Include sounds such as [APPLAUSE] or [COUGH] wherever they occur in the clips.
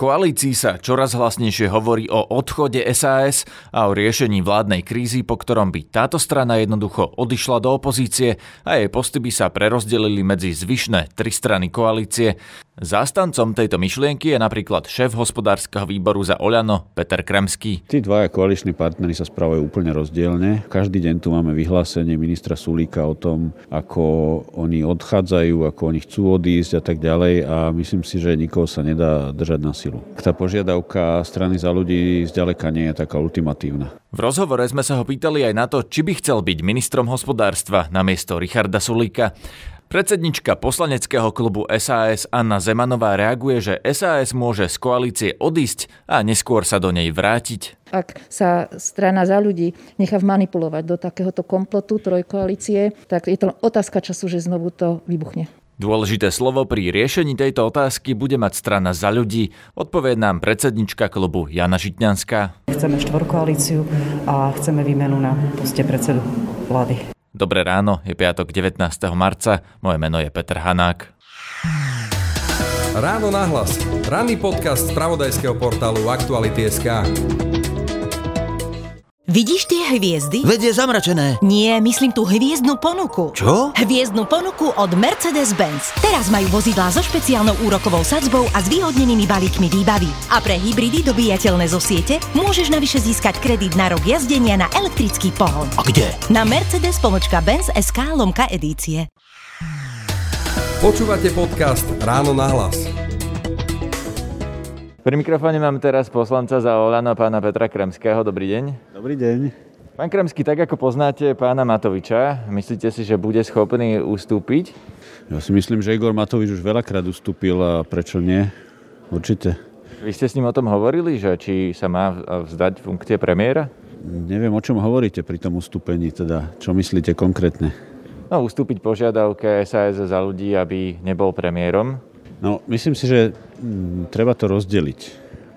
koalícii sa čoraz hlasnejšie hovorí o odchode SAS a o riešení vládnej krízy, po ktorom by táto strana jednoducho odišla do opozície a jej posty by sa prerozdelili medzi zvyšné tri strany koalície. Zástancom tejto myšlienky je napríklad šéf hospodárskeho výboru za Oľano Peter Kremský. Tí dvaja koaliční partnery sa správajú úplne rozdielne. Každý deň tu máme vyhlásenie ministra Sulíka o tom, ako oni odchádzajú, ako oni chcú odísť a tak ďalej a myslím si, že nikoho sa nedá držať na silu. Tá požiadavka strany za ľudí zďaleka nie je taká ultimatívna. V rozhovore sme sa ho pýtali aj na to, či by chcel byť ministrom hospodárstva namiesto Richarda Sulíka. Predsednička poslaneckého klubu SAS Anna Zemanová reaguje, že SAS môže z koalície odísť a neskôr sa do nej vrátiť. Ak sa strana za ľudí nechá manipulovať do takéhoto komplotu trojkoalície, tak je to otázka času, že znovu to vybuchne. Dôležité slovo pri riešení tejto otázky bude mať strana za ľudí, odpovie nám predsednička klubu Jana Žitňanská. Chceme štvorkoalíciu a chceme výmenu na poste predsedu vlády. Dobré ráno, je piatok 19. marca, moje meno je Peter Hanák. Ráno nahlas. Ranný podcast z pravodajského portálu Aktuality.sk. Vidíš tie hviezdy? Veď je zamračené. Nie, myslím tú hviezdnu ponuku. Čo? Hviezdnu ponuku od Mercedes-Benz. Teraz majú vozidlá so špeciálnou úrokovou sadzbou a zvýhodnenými balíkmi výbavy. A pre hybridy dobíjateľné zo siete môžeš navyše získať kredit na rok jazdenia na elektrický pohon. A kde? Na Mercedes-Benz SK lomka edície. Počúvate podcast Ráno na hlas. Pri mikrofóne mám teraz poslanca za Olano pána Petra Kremského. Dobrý deň. Dobrý deň. Pán Kremský, tak ako poznáte pána Matoviča, myslíte si, že bude schopný ustúpiť? Ja si myslím, že Igor Matovič už veľakrát ustúpil a prečo nie? Určite. Vy ste s ním o tom hovorili, že či sa má vzdať funkcie premiéra? Neviem, o čom hovoríte pri tom ustúpení, teda čo myslíte konkrétne? No, ustúpiť požiadavke SAS za ľudí, aby nebol premiérom. No, myslím si, že m, treba to rozdeliť.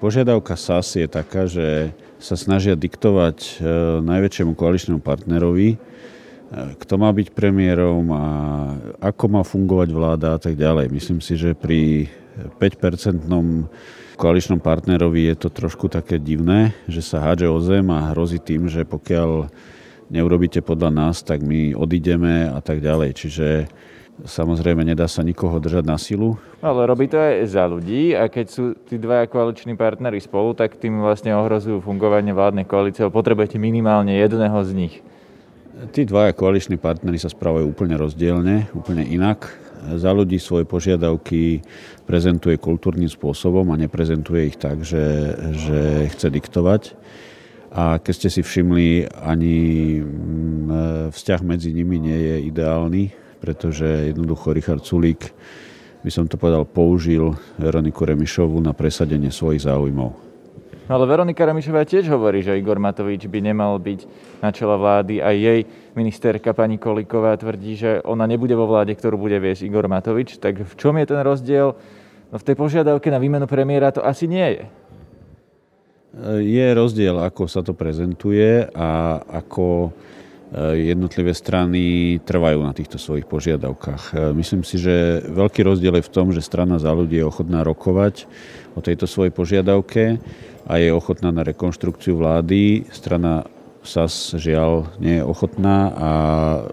Požiadavka SAS je taká, že sa snažia diktovať e, najväčšiemu koaličnému partnerovi, e, kto má byť premiérom a ako má fungovať vláda a tak ďalej. Myslím si, že pri 5-percentnom koaličnom partnerovi je to trošku také divné, že sa hádže o zem a hrozí tým, že pokiaľ neurobíte podľa nás, tak my odídeme a tak ďalej. Čiže Samozrejme, nedá sa nikoho držať na silu. Ale robí to aj za ľudí a keď sú tí dva koaliční partnery spolu, tak tým vlastne ohrozujú fungovanie vládnej koalície, potrebujete minimálne jedného z nich. Tí dvaja koaliční partnery sa správajú úplne rozdielne, úplne inak. Za ľudí svoje požiadavky prezentuje kultúrnym spôsobom a neprezentuje ich tak, že, že chce diktovať. A keď ste si všimli, ani mm, vzťah medzi nimi nie je ideálny pretože jednoducho Richard Sulík, by som to povedal, použil Veroniku Remišovu na presadenie svojich záujmov. Ale Veronika Remišová tiež hovorí, že Igor Matovič by nemal byť na čele vlády. A jej ministerka pani Koliková tvrdí, že ona nebude vo vláde, ktorú bude viesť Igor Matovič. Tak v čom je ten rozdiel? No v tej požiadavke na výmenu premiéra to asi nie je. Je rozdiel, ako sa to prezentuje a ako jednotlivé strany trvajú na týchto svojich požiadavkách. Eh, myslím si, že veľký rozdiel je v tom, že strana za ľudí je ochotná rokovať o tejto svojej požiadavke a je ochotná na rekonštrukciu vlády. Strana SAS žiaľ nie je ochotná a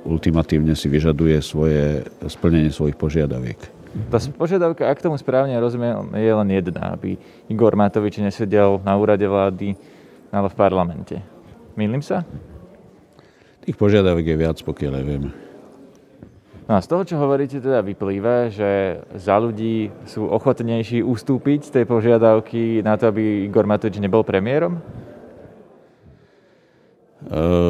ultimatívne si vyžaduje svoje, splnenie svojich požiadaviek. Tá požiadavka, ak tomu správne rozumiem, je len jedna, aby Igor Matovič nesedel na úrade vlády, ale v parlamente. Mýlim sa? Tých požiadavek je viac, pokiaľ aj vieme. No a z toho, čo hovoríte, teda vyplýva, že za ľudí sú ochotnejší ustúpiť z tej požiadavky na to, aby Igor Matovič nebol premiérom? E,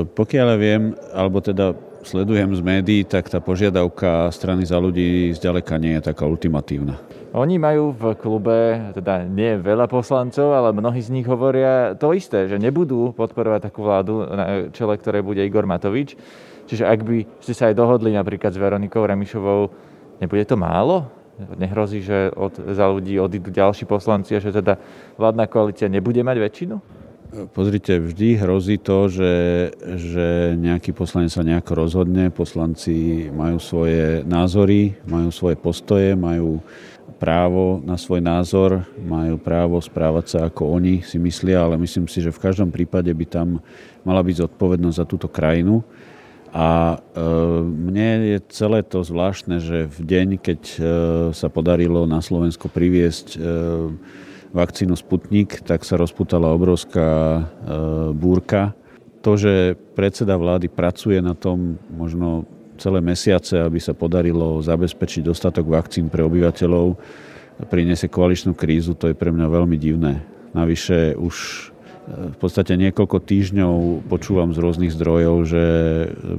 pokiaľ ja viem, alebo teda sledujem z médií, tak tá požiadavka strany za ľudí zďaleka nie je taká ultimatívna. Oni majú v klube, teda nie veľa poslancov, ale mnohí z nich hovoria to isté, že nebudú podporovať takú vládu, na čele ktorej bude Igor Matovič. Čiže ak by ste sa aj dohodli napríklad s Veronikou Remišovou, nebude to málo? Nehrozí, že od, za ľudí odídu ďalší poslanci a že teda vládna koalícia nebude mať väčšinu? Pozrite, vždy hrozí to, že, že nejaký poslanec sa nejako rozhodne. Poslanci majú svoje názory, majú svoje postoje, majú právo na svoj názor, majú právo správať sa ako oni si myslia, ale myslím si, že v každom prípade by tam mala byť zodpovednosť za túto krajinu. A e, mne je celé to zvláštne, že v deň, keď e, sa podarilo na Slovensko priviesť e, vakcínu Sputnik, tak sa rozputala obrovská e, búrka. To, že predseda vlády pracuje na tom možno celé mesiace, aby sa podarilo zabezpečiť dostatok vakcín pre obyvateľov, priniesie koaličnú krízu, to je pre mňa veľmi divné. Navyše už e, v podstate niekoľko týždňov počúvam z rôznych zdrojov, že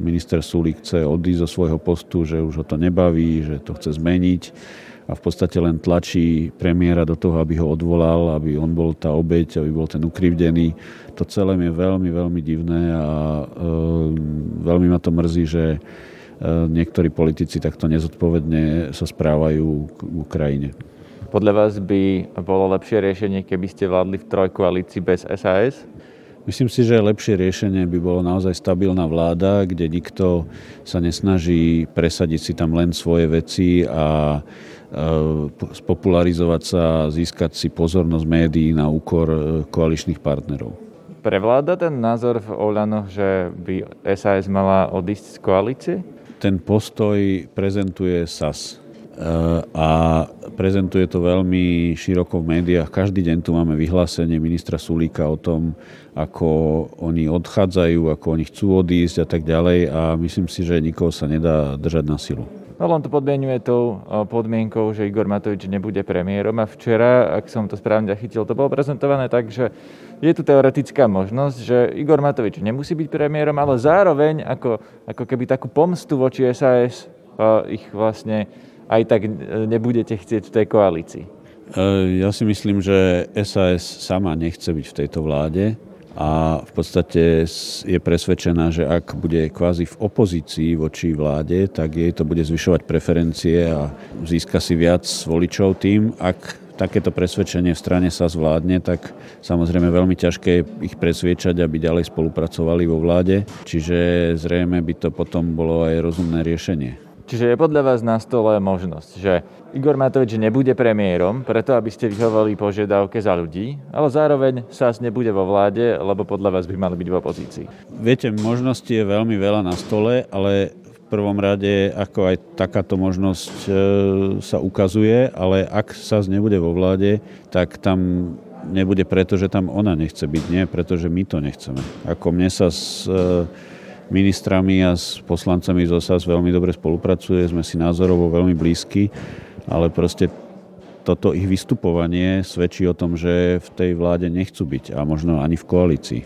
minister Sulík chce odísť zo svojho postu, že už ho to nebaví, že to chce zmeniť a v podstate len tlačí premiéra do toho, aby ho odvolal, aby on bol tá obeď, aby bol ten ukrivdený. To celé je veľmi, veľmi divné a e, veľmi ma to mrzí, že e, niektorí politici takto nezodpovedne sa správajú k Ukrajine. Podľa vás by bolo lepšie riešenie, keby ste vládli v trojkoalícii bez SAS? Myslím si, že lepšie riešenie by bolo naozaj stabilná vláda, kde nikto sa nesnaží presadiť si tam len svoje veci a spopularizovať sa, získať si pozornosť médií na úkor eh, koaličných partnerov. Prevláda ten názor v Oľano, že by SAS mala odísť z koalície? Ten postoj prezentuje SAS eh, a prezentuje to veľmi široko v médiách. Každý deň tu máme vyhlásenie ministra Sulíka o tom, ako oni odchádzajú, ako oni chcú odísť a tak ďalej a myslím si, že nikoho sa nedá držať na silu. No len to podmienuje tou podmienkou, že Igor Matovič nebude premiérom a včera, ak som to správne zachytil, to bolo prezentované tak, že je tu teoretická možnosť, že Igor Matovič nemusí byť premiérom, ale zároveň ako, ako keby takú pomstu voči SAS ich vlastne aj tak nebudete chcieť v tej koalícii. Ja si myslím, že SAS sama nechce byť v tejto vláde a v podstate je presvedčená, že ak bude kvázi v opozícii voči vláde, tak jej to bude zvyšovať preferencie a získa si viac voličov tým. Ak takéto presvedčenie v strane sa zvládne, tak samozrejme veľmi ťažké ich presviečať, aby ďalej spolupracovali vo vláde. Čiže zrejme by to potom bolo aj rozumné riešenie. Čiže je podľa vás na stole možnosť, že Igor Matovič nebude premiérom, preto aby ste vyhovali požiadavke za ľudí, ale zároveň SAS nebude vo vláde, lebo podľa vás by mali byť v opozícii. Viete, možností je veľmi veľa na stole, ale v prvom rade, ako aj takáto možnosť e, sa ukazuje, ale ak SAS nebude vo vláde, tak tam nebude preto, že tam ona nechce byť, nie pretože my to nechceme. Ako mne sa s e, ministrami a s poslancami z OSAS veľmi dobre spolupracuje, sme si názorovo veľmi blízki, ale proste toto ich vystupovanie svedčí o tom, že v tej vláde nechcú byť a možno ani v koalícii.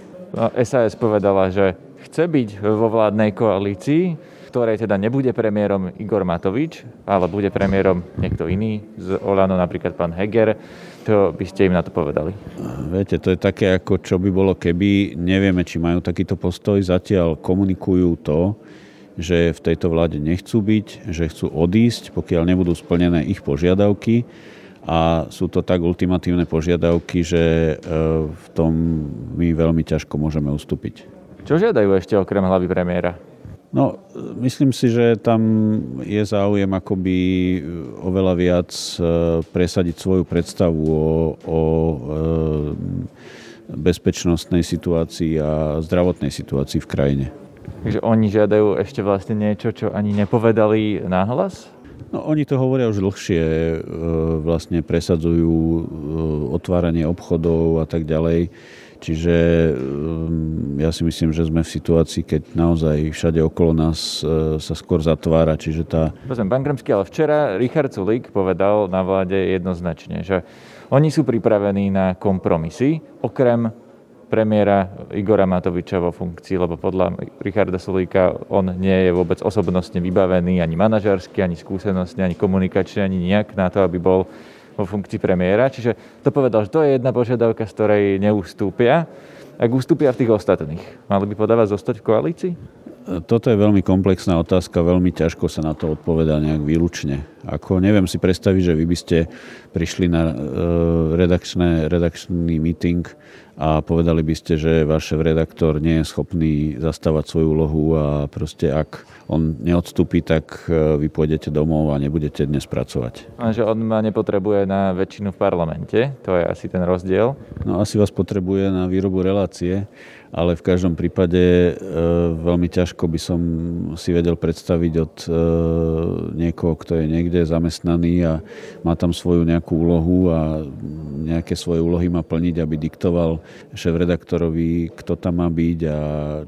SAS povedala, že chce byť vo vládnej koalícii, ktorej teda nebude premiérom Igor Matovič, ale bude premiérom niekto iný z Olano, napríklad pán Heger. Čo by ste im na to povedali? Viete, to je také, ako čo by bolo keby. Nevieme, či majú takýto postoj. Zatiaľ komunikujú to, že v tejto vláde nechcú byť, že chcú odísť, pokiaľ nebudú splnené ich požiadavky. A sú to tak ultimatívne požiadavky, že e, v tom my veľmi ťažko môžeme ustúpiť. Čo žiadajú ešte okrem hlavy premiéra? No, myslím si, že tam je záujem akoby oveľa viac e, presadiť svoju predstavu o, o e, bezpečnostnej situácii a zdravotnej situácii v krajine. Takže oni žiadajú ešte vlastne niečo, čo ani nepovedali náhlas? No, oni to hovoria už dlhšie, e, vlastne presadzujú otváranie obchodov a tak ďalej Čiže um, ja si myslím, že sme v situácii, keď naozaj všade okolo nás uh, sa skôr zatvára. Čiže tá... Pozriem, pán Kremský, ale včera Richard Sulík povedal na vláde jednoznačne, že oni sú pripravení na kompromisy, okrem premiéra Igora Matoviča vo funkcii, lebo podľa Richarda Sulíka on nie je vôbec osobnostne vybavený ani manažersky, ani skúsenostne, ani komunikačne, ani nejak na to, aby bol vo funkcii premiéra. Čiže to povedal, že to je jedna požiadavka, z ktorej neustúpia. Ak ustúpia v tých ostatných, mali by podávať zostať v koalícii? Toto je veľmi komplexná otázka, veľmi ťažko sa na to odpovedá nejak výlučne. Ako neviem si predstaviť, že vy by ste prišli na redakčné, redakčný meeting a povedali by ste, že váš redaktor nie je schopný zastávať svoju úlohu a proste ak on neodstúpi, tak e, vy pôjdete domov a nebudete dnes pracovať. A že on ma nepotrebuje na väčšinu v parlamente, to je asi ten rozdiel. No asi vás potrebuje na výrobu relácie, ale v každom prípade e, veľmi ťažko by som si vedel predstaviť od e, niekoho, kto je niekde zamestnaný a má tam svoju nejakú úlohu a nejaké svoje úlohy má plniť, aby diktoval šéf-redaktorovi, kto tam má byť a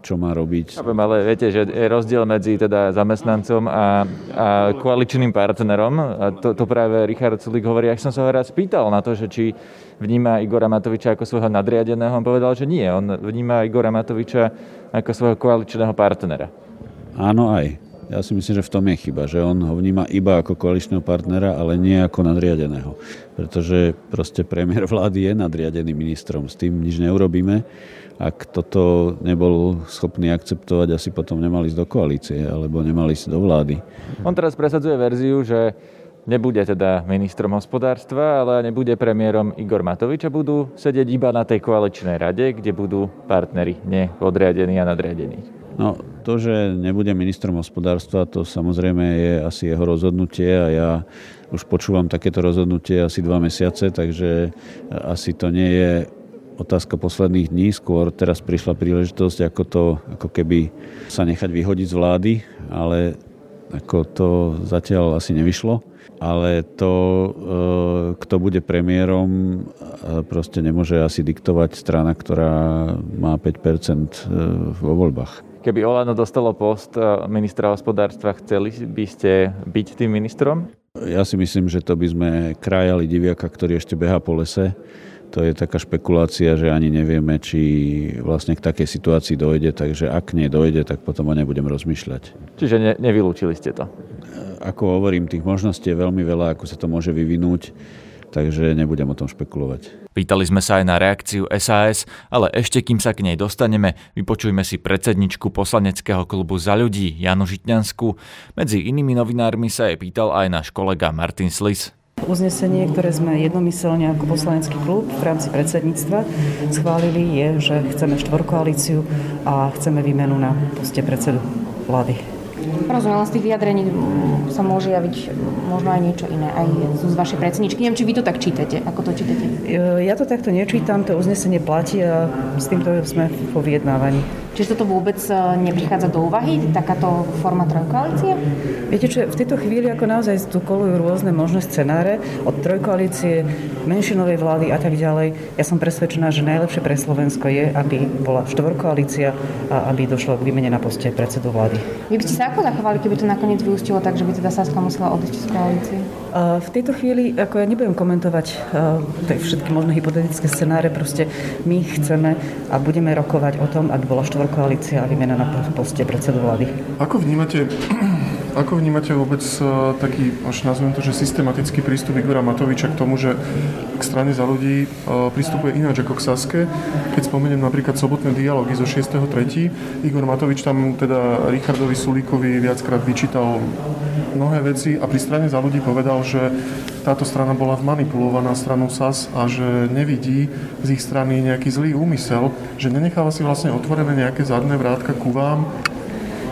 čo má robiť. Ale viete, že je rozdiel medzi teda zamestnancom a, a koaličným partnerom. A to, to práve Richard Sulik hovorí, ak som sa ho raz pýtal na to, že či vníma Igora Matoviča ako svojho nadriadeného, on povedal, že nie. On vníma Igora Matoviča ako svojho koaličného partnera. Áno aj. Ja si myslím, že v tom je chyba, že on ho vníma iba ako koaličného partnera, ale nie ako nadriadeného. Pretože proste premiér vlády je nadriadený ministrom. S tým nič neurobíme. Ak toto nebol schopný akceptovať, asi potom nemali ísť do koalície alebo nemali ísť do vlády. On teraz presadzuje verziu, že nebude teda ministrom hospodárstva, ale nebude premiérom Igor Matovič a budú sedieť iba na tej koaličnej rade, kde budú partneri nepodriadení a nadriadení. No, to, že nebude ministrom hospodárstva, to samozrejme je asi jeho rozhodnutie a ja už počúvam takéto rozhodnutie asi dva mesiace, takže asi to nie je otázka posledných dní, skôr teraz prišla príležitosť, ako to, ako keby sa nechať vyhodiť z vlády, ale ako to zatiaľ asi nevyšlo ale to, e, kto bude premiérom, e, proste nemôže asi diktovať strana, ktorá má 5% e, vo voľbách. Keby Olano dostalo post ministra hospodárstva, chceli by ste byť tým ministrom? Ja si myslím, že to by sme krajali diviaka, ktorý ešte beha po lese to je taká špekulácia, že ani nevieme, či vlastne k takej situácii dojde, takže ak nie dojde, tak potom o nebudem rozmýšľať. Čiže ne, nevylúčili ste to? Ako hovorím, tých možností je veľmi veľa, ako sa to môže vyvinúť, takže nebudem o tom špekulovať. Pýtali sme sa aj na reakciu SAS, ale ešte kým sa k nej dostaneme, vypočujme si predsedničku poslaneckého klubu za ľudí Janu Žitňansku. Medzi inými novinármi sa jej pýtal aj náš kolega Martin Slis. Uznesenie, ktoré sme jednomyselne ako poslanecký klub v rámci predsedníctva schválili, je, že chceme štvorkoalíciu a chceme výmenu na poste predsedu vlády. Rozumiem, z tých vyjadrení sa môže javiť možno aj niečo iné, aj z vašej predsedničky. Neviem, či vy to tak čítate, ako to čítate. Ja to takto nečítam, to uznesenie platí a s týmto sme po vyjednávaní. Čiže toto vôbec e, neprichádza do úvahy, takáto forma trojkoalície? Viete čo, v tejto chvíli ako naozaj tu kolujú rôzne možné scenáre od trojkoalície, menšinovej vlády a tak ďalej. Ja som presvedčená, že najlepšie pre Slovensko je, aby bola štvorkoalícia a aby došlo k výmene na poste predsedu vlády. Vy by ste sa ako zachovali, keby to nakoniec vyústilo tak, že by teda Saska musela odísť z koalície? V tejto chvíli, ako ja nebudem komentovať všetky možné hypotetické scenáre, proste my chceme a budeme rokovať o tom, aby bola štvor koalícia a výmena na poste predsedu vlády. Ako vnímate ako vnímate vôbec e, taký, až nazvem to, že systematický prístup Igora Matoviča k tomu, že k strane za ľudí e, pristupuje ináč ako k Saske? Keď spomeniem napríklad sobotné dialógy zo 6.3. Igor Matovič tam teda Richardovi Sulíkovi viackrát vyčítal mnohé veci a pri strane za ľudí povedal, že táto strana bola vmanipulovaná stranou SAS a že nevidí z ich strany nejaký zlý úmysel, že nenecháva si vlastne otvorené nejaké zadné vrátka ku vám,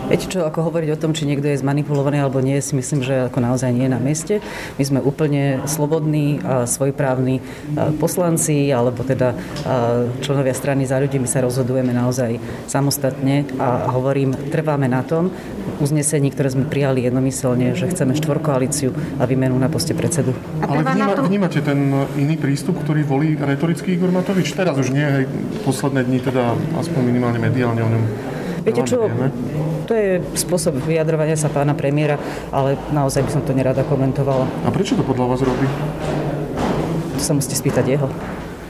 Viete čo, ako hovoriť o tom, či niekto je zmanipulovaný alebo nie, si myslím, že ako naozaj nie je na mieste. My sme úplne slobodní, svojprávni poslanci, alebo teda členovia strany za ľudí, my sa rozhodujeme naozaj samostatne a hovorím, trváme na tom uznesení, ktoré sme prijali jednomyselne, že chceme štvorkoalíciu a výmenu na poste predsedu. Ale vníma, vnímate ten iný prístup, ktorý volí retorický Igor Matovič? Teraz už nie, hej, posledné dni teda aspoň minimálne mediálne o ňom Viete čo, to je spôsob vyjadrovania sa pána premiéra, ale naozaj by som to nerada komentovala. A prečo to podľa vás robí? To sa musíte spýtať jeho.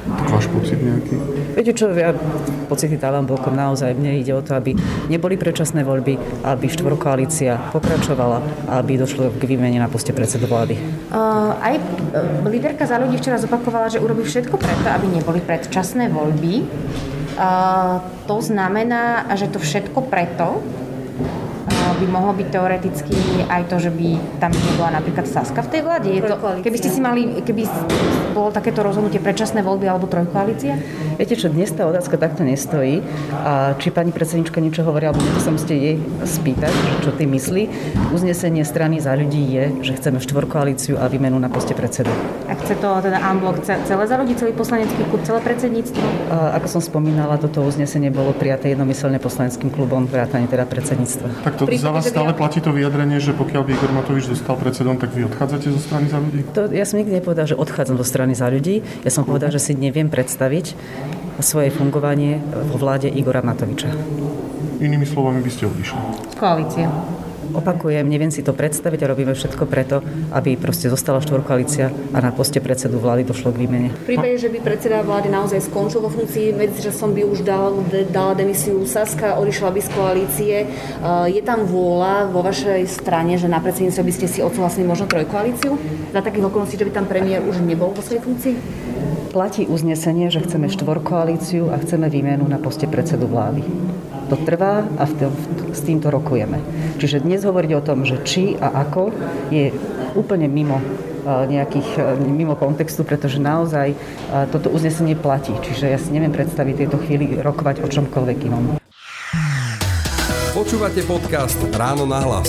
Tak váš pocit nejaký? Viete čo, ja pocity dávam bokom naozaj. Mne ide o to, aby neboli predčasné voľby, aby štvorkoalícia pokračovala a aby došlo k výmene na poste predsedu vlády. Uh, aj uh, líderka za ľudí včera zopakovala, že urobí všetko preto, aby neboli predčasné voľby. To znamená, že to všetko preto, by mohlo byť teoreticky aj to, že by tam nebola napríklad Saska v tej vláde? Je to, keby ste si mali, keby bolo takéto rozhodnutie predčasné voľby alebo trojkoalícia? Viete čo, dnes tá otázka takto nestojí. A či pani predsednička niečo hovorí, alebo to sa musíte jej spýtať, čo ty myslí. Uznesenie strany za ľudí je, že chceme štvorkoalíciu a výmenu na poste predsedu. A chce to teda unblock celé za ľudí, celý poslanecký klub, celé predsedníctvo? A ako som spomínala, toto uznesenie bolo prijaté jednomyselne poslaneckým klubom, vrátane teda predsedníctva. Tak to za vás stále platí to vyjadrenie, že pokiaľ by Igor Matovič dostal predsedom, tak vy odchádzate zo strany za ľudí? To, ja som nikdy nepovedal, že odchádzam zo strany za ľudí. Ja som povedal, že si neviem predstaviť svoje fungovanie vo vláde Igora Matoviča. Inými slovami by ste odišli. Koalícia. Opakujem, neviem si to predstaviť a robíme všetko preto, aby proste zostala štvorkoalícia a na poste predsedu vlády došlo k výmene. V prípade, že by predseda vlády naozaj skončil vo funkcii, medzičasom by už dal, dala demisiu Saska, odišla by z koalície. Je tam vôľa vo vašej strane, že na predsedníctve by ste si odsúhlasili možno trojkoalíciu? Za takých okolností, že by tam premiér už nebol vo svojej funkcii? Platí uznesenie, že chceme štvorkoalíciu a chceme výmenu na poste predsedu vlády to trvá a v to, s týmto rokujeme. Čiže dnes hovoriť o tom, že či a ako je úplne mimo e, nejakých, e, mimo kontextu, pretože naozaj e, toto uznesenie platí. Čiže ja si neviem predstaviť tejto chvíli rokovať o čomkoľvek inom. Počúvate podcast Ráno na hlas.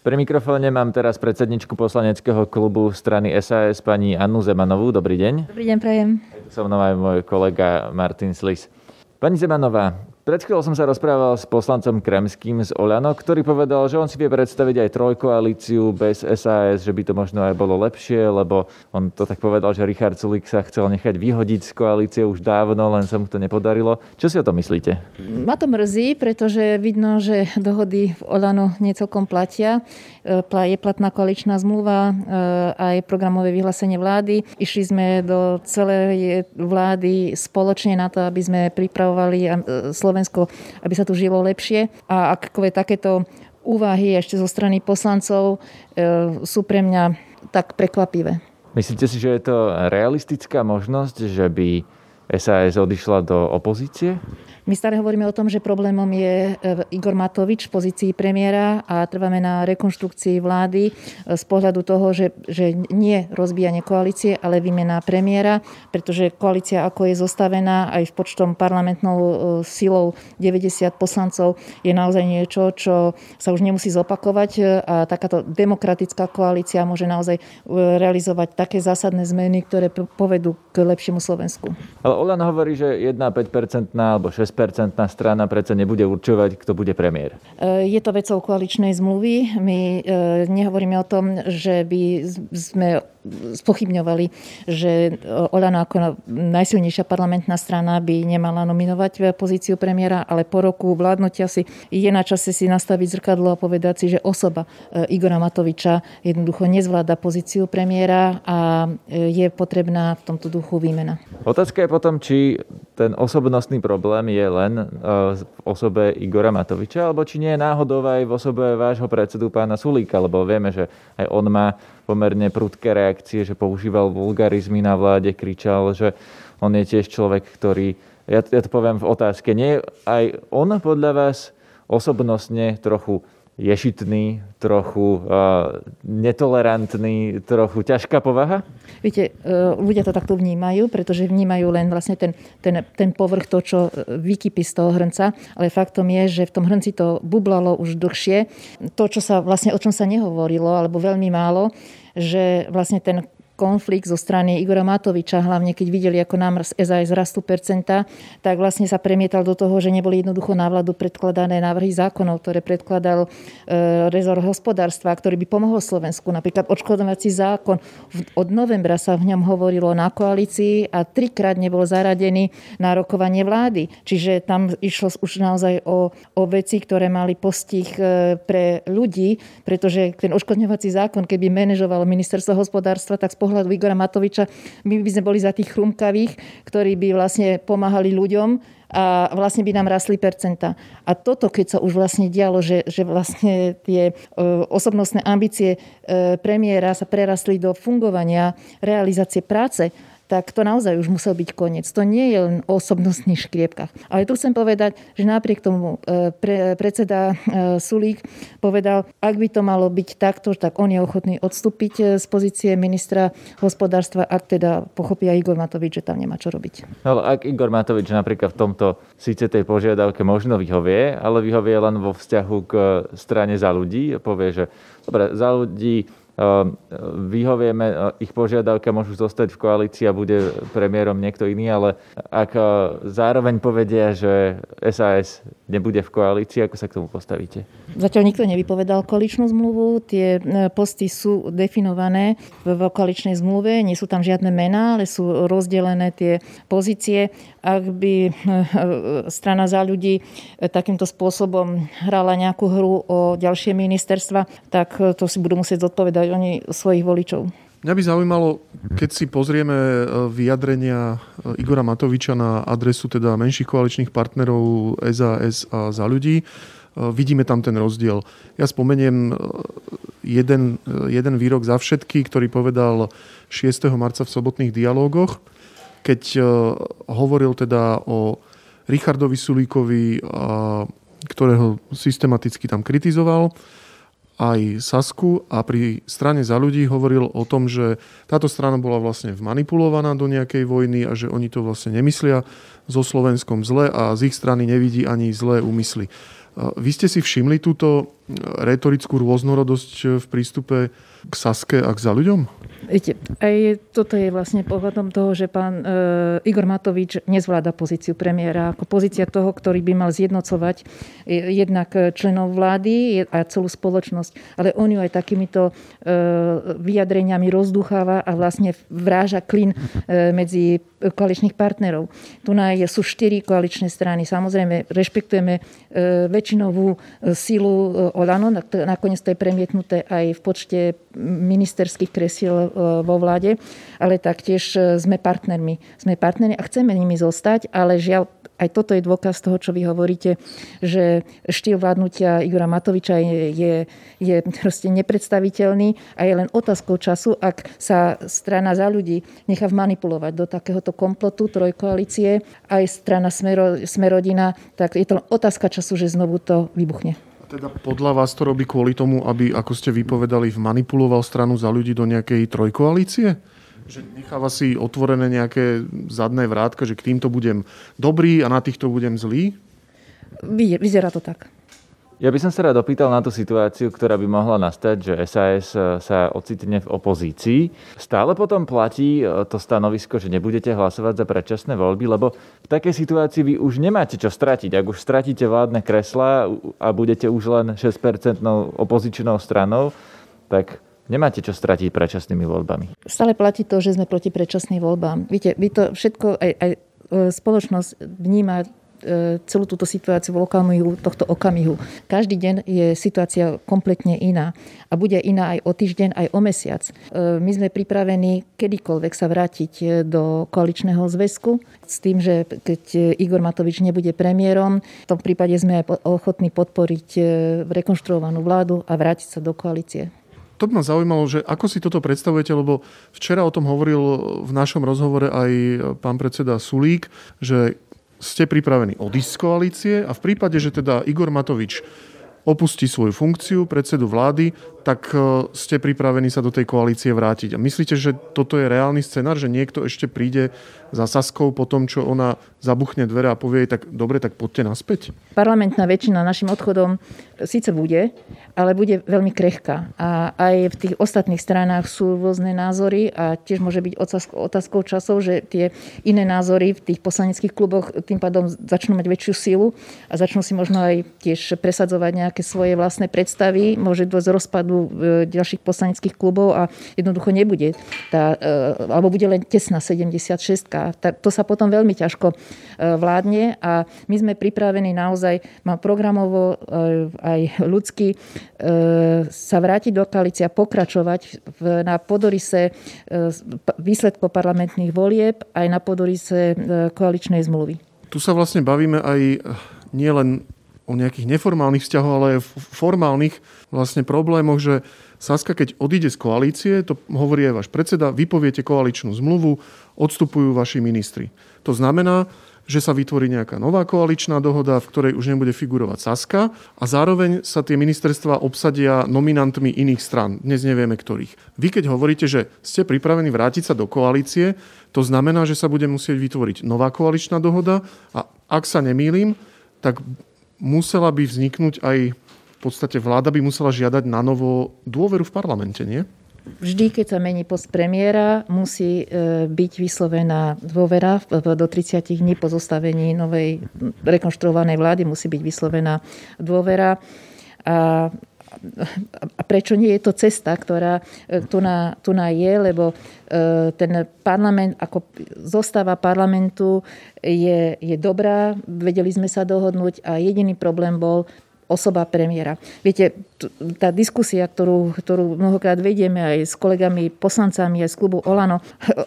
Pri mikrofóne mám teraz predsedničku poslaneckého klubu strany SAS pani Annu Zemanovú. Dobrý deň. Dobrý deň, prajem. So mnou aj môj kolega Martin Slis. Pani Zemanová, pred chvíľou som sa rozprával s poslancom Kremským z Oľano, ktorý povedal, že on si vie predstaviť aj trojkoalíciu bez SAS, že by to možno aj bolo lepšie, lebo on to tak povedal, že Richard Sulik sa chcel nechať vyhodiť z koalície už dávno, len sa mu to nepodarilo. Čo si o tom myslíte? Ma to mrzí, pretože vidno, že dohody v Oľano necelkom platia. E, je platná koaličná zmluva, e, aj programové vyhlásenie vlády. Išli sme do celej vlády spoločne na to, aby sme pripravovali e, Slovensko, aby sa tu žilo lepšie. A akové takéto úvahy ešte zo strany poslancov sú pre mňa tak prekvapivé. Myslíte si, že je to realistická možnosť, že by SAS odišla do opozície? My stále hovoríme o tom, že problémom je e, Igor Matovič v pozícii premiéra a trváme na rekonštrukcii vlády e, z pohľadu toho, že, že nie rozbíjanie koalície, ale výmena premiéra, pretože koalícia, ako je zostavená aj s počtom parlamentnou e, silou 90 poslancov, je naozaj niečo, čo sa už nemusí zopakovať a takáto demokratická koalícia môže naozaj realizovať také zásadné zmeny, ktoré povedú k lepšiemu Slovensku. Ale Olan hovorí, že 1,5% alebo 6 percentná strana predsa nebude určovať, kto bude premiér. E, je to vecou koaličnej zmluvy. My e, nehovoríme o tom, že by sme spochybňovali, že Olano ako najsilnejšia parlamentná strana by nemala nominovať pozíciu premiéra, ale po roku vládnutia si je na čase si nastaviť zrkadlo a povedať si, že osoba e, Igora Matoviča jednoducho nezvláda pozíciu premiéra a je potrebná v tomto duchu výmena. Otázka je potom, či ten osobnostný problém je len e, v osobe Igora Matoviča, alebo či nie je náhodou aj v osobe vášho predsedu pána Sulíka, lebo vieme, že aj on má pomerne prudké reakcie, že používal vulgarizmy na vláde, kričal, že on je tiež človek, ktorý, ja, ja to poviem v otázke, nie aj on podľa vás osobnostne trochu ješitný, trochu uh, netolerantný, trochu ťažká povaha? Viete, uh, ľudia to takto vnímajú, pretože vnímajú len vlastne ten, ten, ten povrch, to, čo e, vykypí z toho hrnca, ale faktom je, že v tom hrnci to bublalo už dlhšie. To, čo sa vlastne, o čom sa nehovorilo, alebo veľmi málo, že vlastne ten konflikt zo strany Igora Matoviča, hlavne keď videli, ako nám z SAS rastú percenta, tak vlastne sa premietal do toho, že neboli jednoducho na vládu predkladané návrhy zákonov, ktoré predkladal e, rezort hospodárstva, ktorý by pomohol Slovensku. Napríklad odškodovací zákon. Od novembra sa v ňom hovorilo na koalícii a trikrát nebol zaradený na rokovanie vlády. Čiže tam išlo už naozaj o, o veci, ktoré mali postih e, pre ľudí, pretože ten odškodňovací zákon, keby manažovalo ministerstvo hospodárstva, tak z pohľadu Igora Matoviča, my by sme boli za tých chrumkavých, ktorí by vlastne pomáhali ľuďom a vlastne by nám rastli percenta. A toto, keď sa už vlastne dialo, že, že vlastne tie e, osobnostné ambície e, premiéra sa prerastli do fungovania, realizácie práce, tak to naozaj už musel byť koniec. To nie je len o osobnostných škriepkach. Ale tu chcem povedať, že napriek tomu e, pre, predseda e, Sulík povedal, ak by to malo byť takto, tak on je ochotný odstúpiť e, z pozície ministra hospodárstva, ak teda pochopia Igor Matovič, že tam nemá čo robiť. Ale ak Igor Matovič napríklad v tomto síce tej požiadavke možno vyhovie, ale vyhovie len vo vzťahu k strane za ľudí a povie, že dobre, za ľudí vyhovieme e, ich požiadavka, môžu zostať v koalícii a bude premiérom niekto iný, ale ak e, zároveň povedia, že SAS nebude v koalícii, ako sa k tomu postavíte? Zatiaľ nikto nevypovedal koaličnú zmluvu. Tie e, posty sú definované v koaličnej zmluve. Nie sú tam žiadne mená, ale sú rozdelené tie pozície. Ak by strana za ľudí takýmto spôsobom hrala nejakú hru o ďalšie ministerstva, tak to si budú musieť zodpovedať aj oni svojich voličov. Mňa by zaujímalo, keď si pozrieme e, vyjadrenia e, Igora Matoviča na adresu teda menších koaličných partnerov SAS a za ľudí, e, vidíme tam ten rozdiel. Ja spomeniem jeden, jeden výrok za všetky, ktorý povedal 6. marca v sobotných dialógoch, keď hovoril teda o Richardovi Sulíkovi, ktorého systematicky tam kritizoval aj Sasku a pri strane za ľudí hovoril o tom, že táto strana bola vlastne vmanipulovaná do nejakej vojny a že oni to vlastne nemyslia so Slovenskom zle a z ich strany nevidí ani zlé úmysly. Vy ste si všimli túto retorickú rôznorodosť v prístupe k Saske a k za ľuďom? Viete, aj toto je vlastne pohľadom toho, že pán e, Igor Matovič nezvláda pozíciu premiéra ako pozícia toho, ktorý by mal zjednocovať jednak členov vlády a celú spoločnosť. Ale on ju aj takýmito e, vyjadreniami rozducháva a vlastne vráža klin e, medzi koaličných partnerov. Tu sú štyri koaličné strany. Samozrejme, rešpektujeme e, väčšinovú silu e, Olano, nakoniec to je premietnuté aj v počte ministerských kresiel e, vo vláde, ale taktiež e, sme partnermi. Sme partnermi a chceme nimi zostať, ale žiaľ, aj toto je dôkaz toho, čo vy hovoríte, že štýl vládnutia Igora Matoviča je, je, je proste nepredstaviteľný a je len otázkou času, ak sa strana za ľudí nechá manipulovať do takéhoto komplotu trojkoalície, aj strana Smero, Smerodina, tak je to otázka času, že znovu to vybuchne. Teda podľa vás to robí kvôli tomu, aby, ako ste vypovedali, vmanipuloval stranu za ľudí do nejakej trojkoalície? Že necháva si otvorené nejaké zadné vrátka, že k týmto budem dobrý a na týchto budem zlý? Vyzerá to tak. Ja by som sa rád opýtal na tú situáciu, ktorá by mohla nastať, že SAS e, sa ocitne v opozícii. Stále potom platí e, to stanovisko, že nebudete hlasovať za predčasné voľby, lebo v takej situácii vy už nemáte čo stratiť. Ak už stratíte vládne kresla a budete už len 6% opozičnou stranou, tak nemáte čo stratiť predčasnými voľbami. Stále platí to, že sme proti predčasným voľbám. Viete, vy to všetko aj, aj e, spoločnosť vníma celú túto situáciu v okamihu, tohto okamihu. Každý deň je situácia kompletne iná a bude iná aj o týždeň, aj o mesiac. E, my sme pripravení kedykoľvek sa vrátiť e, do koaličného zväzku s tým, že keď Igor Matovič nebude premiérom, v tom prípade sme aj ochotní podporiť rekonštruovanú vládu a vrátiť sa do koalície. To by ma zaujímalo, že ako si toto predstavujete, lebo včera o tom hovoril v našom rozhovore aj pán predseda Sulík, že ste pripravení odísť z koalície a v prípade, že teda Igor Matovič opustí svoju funkciu predsedu vlády, tak e, ste pripravení sa do tej koalície vrátiť. A myslíte, že toto je reálny scenár, že niekto ešte príde za Saskou po tom, čo ona zabuchne dvere a povie tak dobre, tak poďte naspäť? Parlamentná väčšina našim odchodom síce bude, ale bude veľmi krehká. A aj v tých ostatných stranách sú rôzne názory a tiež môže byť otázkou časov, že tie iné názory v tých poslaneckých kluboch tým pádom začnú mať väčšiu sílu a začnú si možno aj tiež presadzovať nejaké svoje vlastné predstavy. Môže dôjsť rozpadu E, ďalších poslaneckých klubov a jednoducho nebude tá, e, alebo bude len tesná 76. To sa potom veľmi ťažko e, vládne a my sme pripravení naozaj, má programovo aj ľudský sa vrátiť do koalície a pokračovať na podorise výsledkov parlamentných volieb aj na podorise koaličnej zmluvy. Tu sa vlastne bavíme aj nielen o nejakých neformálnych vzťahoch, ale aj formálnych vlastne problémoch, že Saska, keď odíde z koalície, to hovorí aj váš predseda, vypoviete koaličnú zmluvu, odstupujú vaši ministri. To znamená, že sa vytvorí nejaká nová koaličná dohoda, v ktorej už nebude figurovať Saska a zároveň sa tie ministerstva obsadia nominantmi iných stran. Dnes nevieme ktorých. Vy keď hovoríte, že ste pripravení vrátiť sa do koalície, to znamená, že sa bude musieť vytvoriť nová koaličná dohoda a ak sa nemýlim, tak musela by vzniknúť aj v podstate vláda by musela žiadať na novo dôveru v parlamente, nie? Vždy, keď sa mení post premiéra, musí e, byť vyslovená dôvera do 30 dní po zostavení novej rekonštruovanej vlády, musí byť vyslovená dôvera. A a prečo nie je to cesta, ktorá e, tu na, tu na je, lebo e, ten parlament, ako zostáva parlamentu je, je dobrá, vedeli sme sa dohodnúť a jediný problém bol osoba premiéra. Viete, tá diskusia, ktorú, ktorú mnohokrát vedieme aj s kolegami poslancami, aj z klubu Olano,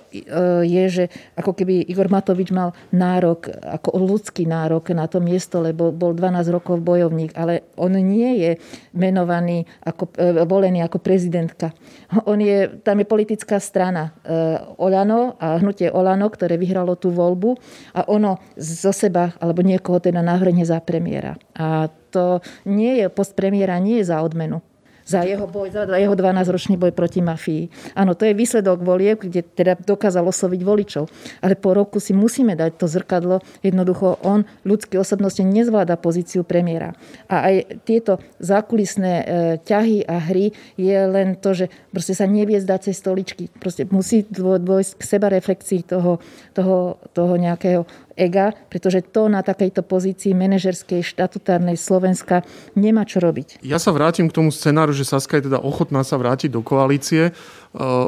[LAUGHS] je, že ako keby Igor Matovič mal nárok, ako ľudský nárok na to miesto, lebo bol 12 rokov bojovník, ale on nie je menovaný, ako, e, volený ako prezidentka. On je, tam je politická strana e, Olano a hnutie Olano, ktoré vyhralo tú voľbu a ono zo seba, alebo niekoho teda nahrne za premiéra. A to nie je, post premiéra nie je za odmenu za jeho, boj, za jeho 12-ročný boj proti mafii. Áno, to je výsledok volieb, kde teda dokázal osloviť voličov. Ale po roku si musíme dať to zrkadlo. Jednoducho on ľudské osobnosti nezvláda pozíciu premiéra. A aj tieto zákulisné e, ťahy a hry je len to, že proste sa nevie zdať cez stoličky. Proste musí dôjsť k seba reflexii toho, toho, toho nejakého ega, pretože to na takejto pozícii manažerskej štatutárnej Slovenska nemá čo robiť. Ja sa vrátim k tomu scenáru, že Saska je teda ochotná sa vrátiť do koalície. E,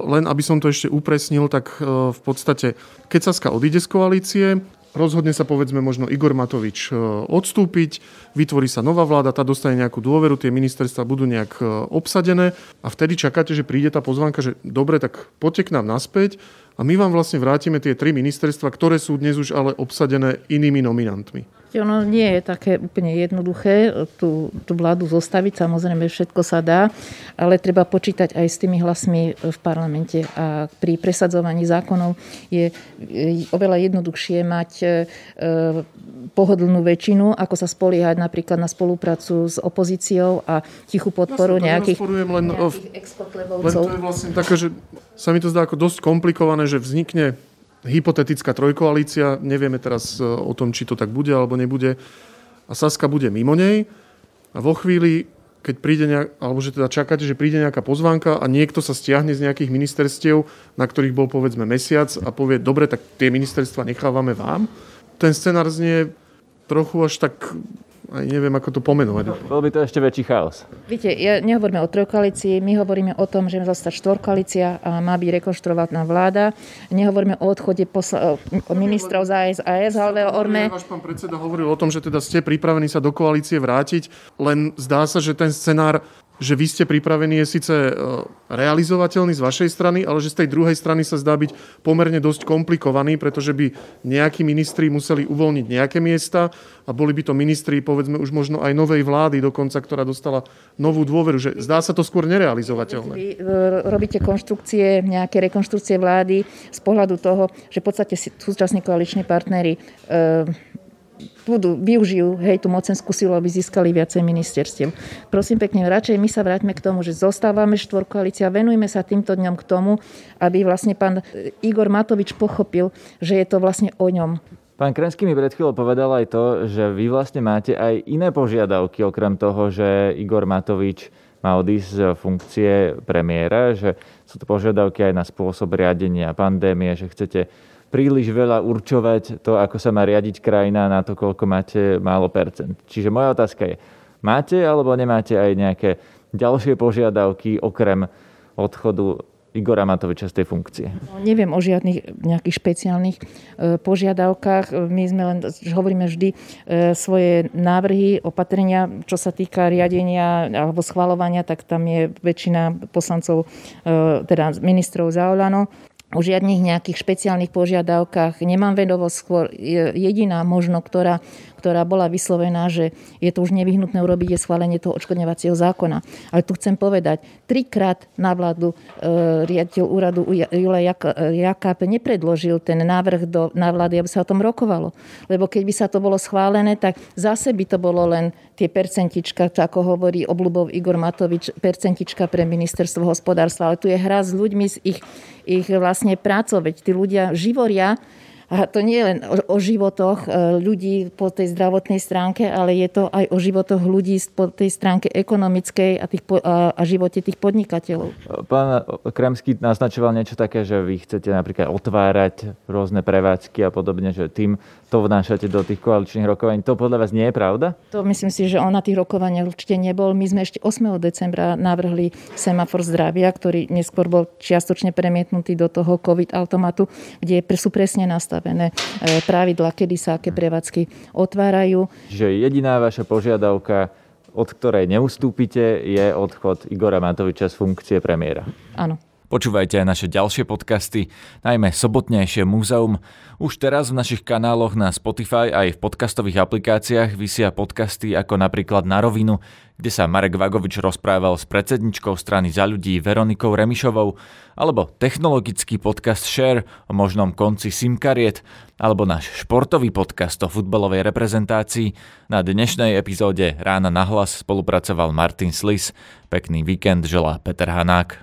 len aby som to ešte upresnil, tak e, v podstate, keď Saska odíde z koalície, rozhodne sa povedzme možno Igor Matovič e, odstúpiť, vytvorí sa nová vláda, tá dostane nejakú dôveru, tie ministerstva budú nejak obsadené a vtedy čakáte, že príde tá pozvánka, že dobre, tak poďte k nám naspäť a my vám vlastne vrátime tie tri ministerstva, ktoré sú dnes už ale obsadené inými nominantmi. Ono nie je také úplne jednoduché tú, tú vládu zostaviť, samozrejme všetko sa dá, ale treba počítať aj s tými hlasmi v parlamente. A pri presadzovaní zákonov je oveľa jednoduchšie mať e, pohodlnú väčšinu, ako sa spoliehať napríklad na spoluprácu s opozíciou a tichú podporu ja nejakých, len, nejakých len to je vlastne také, že sa mi to zdá ako dosť komplikované, že vznikne hypotetická trojkoalícia, nevieme teraz e, o tom, či to tak bude alebo nebude, a Saska bude mimo nej. A vo chvíli, keď príde nejak, alebo že teda čakáte, že príde nejaká pozvánka a niekto sa stiahne z nejakých ministerstiev, na ktorých bol povedzme mesiac a povie, dobre, tak tie ministerstva nechávame vám, ten scenár znie trochu až tak aj neviem, ako to pomenovať. Bol by to ešte väčší chaos. Viete, ja, nehovoríme o trojkoalícii, my hovoríme o tom, že má zostať štvorkoalícia a má byť rekonštruovaná vláda. Nehovoríme o odchode posla- o ministrov za SAS, ale o Orme. Váš pán predseda hovoril o tom, že teda ste pripravení sa do koalície vrátiť, len zdá sa, že ten scenár že vy ste pripravení je síce e, realizovateľný z vašej strany, ale že z tej druhej strany sa zdá byť pomerne dosť komplikovaný, pretože by nejakí ministri museli uvoľniť nejaké miesta a boli by to ministri, povedzme už možno aj novej vlády dokonca, ktorá dostala novú dôveru, že zdá sa to skôr nerealizovateľné. Vy e, robíte konštrukcie, nejaké rekonštrukcie vlády z pohľadu toho, že v podstate súčasní koaliční partnery e, budú, využijú hej, tú mocenskú silu, aby získali viacej ministerstiev. Prosím pekne, radšej my sa vráťme k tomu, že zostávame štvorkoalícia, venujme sa týmto dňom k tomu, aby vlastne pán Igor Matovič pochopil, že je to vlastne o ňom. Pán Krenský mi pred chvíľou povedal aj to, že vy vlastne máte aj iné požiadavky, okrem toho, že Igor Matovič má odísť z funkcie premiéra, že sú to požiadavky aj na spôsob riadenia pandémie, že chcete príliš veľa určovať to, ako sa má riadiť krajina na to, koľko máte málo percent. Čiže moja otázka je, máte alebo nemáte aj nejaké ďalšie požiadavky okrem odchodu Igora Matoviča z tej funkcie? No, neviem o žiadnych nejakých špeciálnych e, požiadavkách. My sme len, hovoríme vždy e, svoje návrhy, opatrenia, čo sa týka riadenia alebo schvalovania, tak tam je väčšina poslancov, e, teda ministrov za Olano o žiadnych nejakých špeciálnych požiadavkách nemám vedovosť, skôr jediná možno, ktorá ktorá bola vyslovená, že je to už nevyhnutné urobiť je schválenie toho odškodňovacieho zákona. Ale tu chcem povedať, trikrát na vládu e, riaditeľ úradu Jula Jakápe nepredložil ten návrh do, na vlády, aby sa o tom rokovalo. Lebo keď by sa to bolo schválené, tak zase by to bolo len tie percentička, ako hovorí obľubov Igor Matovič, percentička pre ministerstvo hospodárstva. Ale tu je hra s ľuďmi, z ich, ich vlastne prácov, veď tí ľudia živoria a to nie je len o, o životoch e, ľudí po tej zdravotnej stránke, ale je to aj o životoch ľudí po tej stránke ekonomickej a, tých, a, a živote tých podnikateľov. Pán Kremský naznačoval niečo také, že vy chcete napríklad otvárať rôzne prevádzky a podobne, že tým to vnášate do tých koaličných rokovaní. To podľa vás nie je pravda? To myslím si, že on na tých rokovaniach určite nebol. My sme ešte 8. decembra navrhli semafor zdravia, ktorý neskôr bol čiastočne premietnutý do toho COVID automatu, kde sú presne nastavené e, pravidla, kedy sa aké prevádzky otvárajú. Že jediná vaša požiadavka od ktorej neustúpite, je odchod Igora Matoviča z funkcie premiéra. Áno. Počúvajte aj naše ďalšie podcasty, najmä sobotnejšie múzeum. Už teraz v našich kanáloch na Spotify aj v podcastových aplikáciách vysia podcasty ako napríklad Na rovinu, kde sa Marek Vagovič rozprával s predsedničkou strany za ľudí Veronikou Remišovou, alebo technologický podcast Share o možnom konci SIM kariet, alebo náš športový podcast o futbalovej reprezentácii. Na dnešnej epizóde Rána na hlas spolupracoval Martin Slis. Pekný víkend želá Peter Hanák.